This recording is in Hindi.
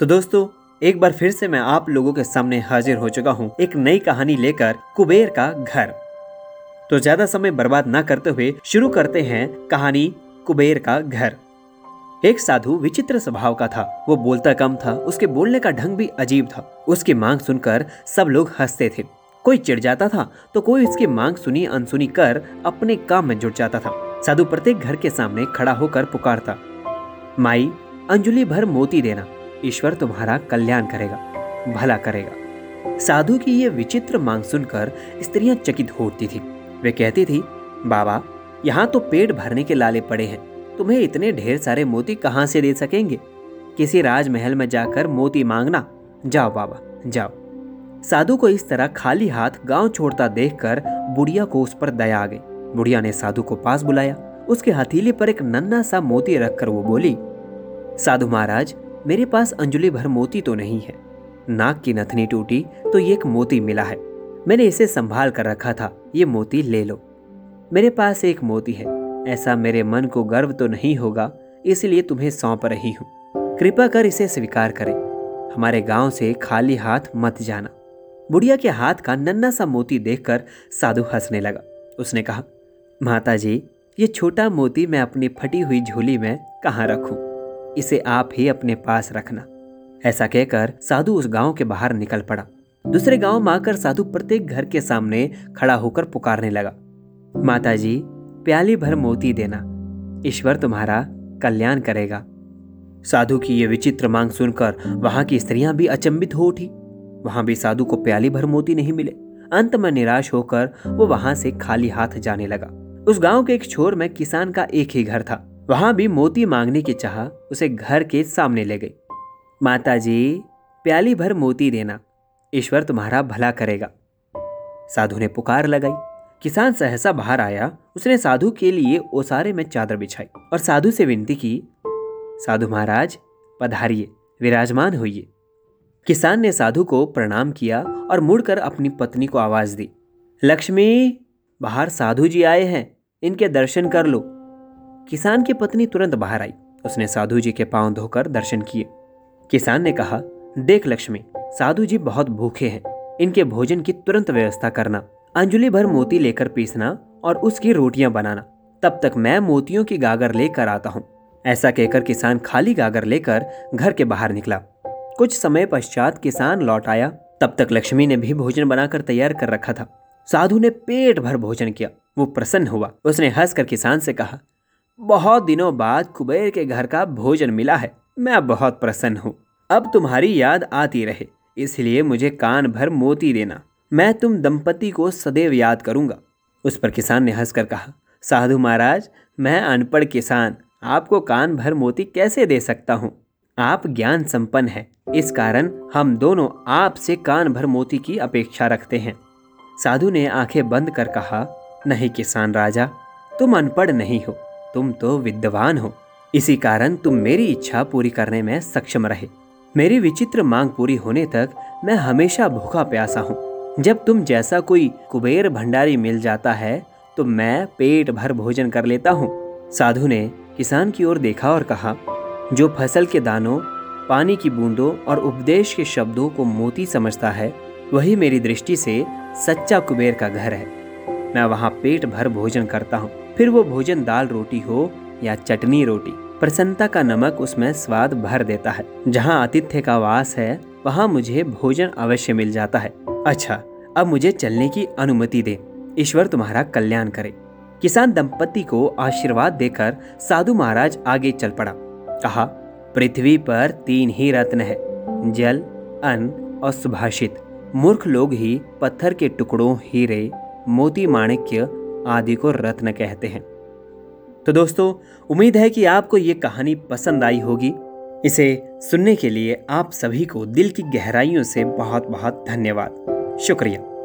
तो दोस्तों, एक बार फिर से मैं आप लोगों के सामने हाजिर हो चुका हूँ एक नई कहानी लेकर कुबेर का घर। तो ज़्यादा समय बर्बाद ना करते हुए शुरू करते हैं कहानी कुबेर का घर। एक साधु विचित्र स्वभाव का था। वो बोलता कम था, उसके बोलने का ढंग भी अजीब था। उसकी मांग सुनकर सब लोग हँसते थे। कोई चिढ़ जाता था तो कोई उसकी मांग सुनी अनसुनी कर अपने काम में जुट जाता था। साधु प्रत्येक घर के सामने खड़ा होकर पुकारता, माई, अंजुली भर मोती देना। ईश्वर तुम्हारा कल्याण करेगा, भला करेगा। साधु की ये विचित्र मांग सुनकर स्त्रियाँ चकित होती थी। वे कहती थी, बाबा, यहाँ तो पेट भरने के लाले पड़े हैं। तुम्हें इतने ढेर सारे मोती कहाँ से दे सकेंगे? किसी राजमहल में जाकर मोती मांगना, जाओ बाबा, जाओ। साधु को इस तरह खाली हाथ गाँव छोड़ता देखकर बुढ़िया को उस पर दया आ गई। बुढ़िया ने साधु को पास बुलाया। उसके हथीले पर एक नन्ना सा मोती रखकर वो बोली, साधु महाराज मेरे पास अंजुली भर मोती तो नहीं है। नाक की नथनी टूटी तो ये एक मोती मिला है। मैंने इसे संभाल कर रखा था, ये मोती ले लो। मेरे पास एक मोती है, ऐसा मेरे मन को गर्व तो नहीं होगा, इसलिए तुम्हें सौंप रही हूँ। कृपा कर इसे स्वीकार करें। हमारे गाँव से खाली हाथ मत जाना। बुढ़िया के हाथ का नन्ना सा मोती देखकर साधु हंसने लगा। उसने कहा माता जी ये छोटा मोती मैं अपनी फटी हुई झोली में कहाँ रखूँ? इसे आप ही अपने पास रखना। ऐसा कहकर साधु उस गाँव के बाहर निकल पड़ा। दूसरे गाँव में आकर साधु प्रत्येक घर के सामने खड़ा होकर पुकारने लगा। माता जी प्याली भर मोती देना। ईश्वर तुम्हारा कल्याण करेगा। साधु की ये विचित्र मांग सुनकर वहाँ की स्त्रियाँ भी अचंबित हो उठी। वहाँ भी साधु को प्याली भर मोती नहीं मिले। अंत में निराश होकर वो वहाँ से खाली हाथ जाने लगा। उस गाँव के एक छोर में किसान का एक ही घर था। वहाँ भी मोती मांगने की चाह उसे घर के सामने ले गई। माता जी प्याली भर मोती देना, ईश्वर तुम्हारा भला करेगा। साधु ने पुकार लगाई। किसान सहसा बाहर आया। उसने साधु के लिए ओसारे में चादर बिछाई और साधु से विनती की, साधु महाराज, पधारिए, विराजमान होइए। किसान ने साधु को प्रणाम किया और मुड़कर अपनी पत्नी को आवाज़ दी, लक्ष्मी, बाहर साधु जी आए हैं, इनके दर्शन कर लो। किसान की पत्नी तुरंत बाहर आई। उसने साधु जी के पाँव धोकर दर्शन किए। किसान ने कहा, देख लक्ष्मी साधु जी बहुत भूखे हैं। इनके भोजन की तुरंत व्यवस्था करना, अंजुली भर मोती लेकर पीसना और उसकी रोटियाँ बनाना। तब तक मैं मोतियों की गागर लेकर आता हूँ। ऐसा कहकर किसान खाली गागर लेकर घर के बाहर निकला। कुछ समय पश्चात किसान लौट आया। तब तक लक्ष्मी ने भी भोजन बनाकर तैयार कर रखा था। साधु ने पेट भर भोजन किया। वो प्रसन्न हुआ। उसने हंसकर किसान से कहा बहुत दिनों बाद कुबेर के घर का भोजन मिला है। मैं बहुत प्रसन्न हूँ। अब तुम्हारी याद आती रहे, इसलिए मुझे कान भर मोती देना। मैं तुम दंपति को सदैव याद करूँगा। उस पर किसान ने हंसकर कहा, साधु महाराज, मैं अनपढ़ किसान, आपको कान भर मोती कैसे दे सकता हूँ? आप ज्ञान संपन्न है। इस कारण हम दोनों आपसे कान भर मोती की अपेक्षा रखते हैं। साधु ने आँखें बंद कर कहा, नहीं किसान राजा, तुम अनपढ़ नहीं हो। तुम तो विद्वान हो। इसी कारण तुम मेरी इच्छा पूरी करने में सक्षम रहे। मेरी विचित्र मांग पूरी होने तक मैं हमेशा भूखा प्यासा हूँ। जब तुम जैसा कोई कुबेर भंडारी मिल जाता है तो मैं पेट भर भोजन कर लेता हूँ। साधु ने किसान की ओर देखा और कहा, जो फ़सल के दानों, पानी की बूंदों और उपदेश के शब्दों को मोती समझता है, वही मेरी दृष्टि से सच्चा कुबेर का घर है। मैं वहाँ पेट भर भोजन करता हूँ। फिर वो भोजन दाल रोटी हो या चटनी रोटी, प्रसन्नता का नमक उसमें स्वाद भर देता है। जहाँ आतिथ्य का वास है, वहाँ मुझे भोजन अवश्य मिल जाता है। अच्छा अब मुझे चलने की अनुमति दे। ईश्वर तुम्हारा कल्याण करे। किसान दंपति को आशीर्वाद देकर साधु महाराज आगे चल पड़ा। कहा, पृथ्वी पर तीन ही रत्न है, जल, अन्न और सुभाषित। मूर्ख लोग ही पत्थर के टुकड़ों हीरे मोती माणिक्य आदि को रत्न कहते हैं। तो दोस्तों, उम्मीद है कि आपको ये कहानी पसंद आई होगी। इसे सुनने के लिए आप सभी को दिल की गहराइयों से बहुत बहुत धन्यवाद। शुक्रिया।